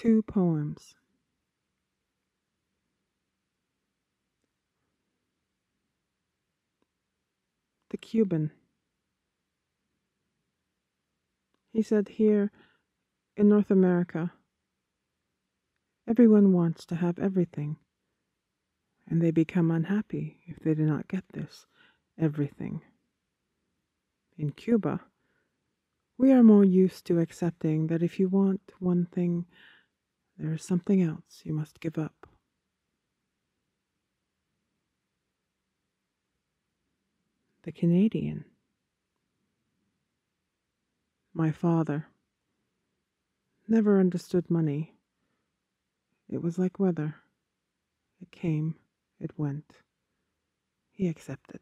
Two poems. The Cuban. He said here in North America, everyone wants to have everything, and they become unhappy if they do not get this everything. In Cuba, we are more used to accepting that if you want one thing, there is something else you must give up. The Canadian. My father never understood money. It was like weather. It came, it went. He accepted.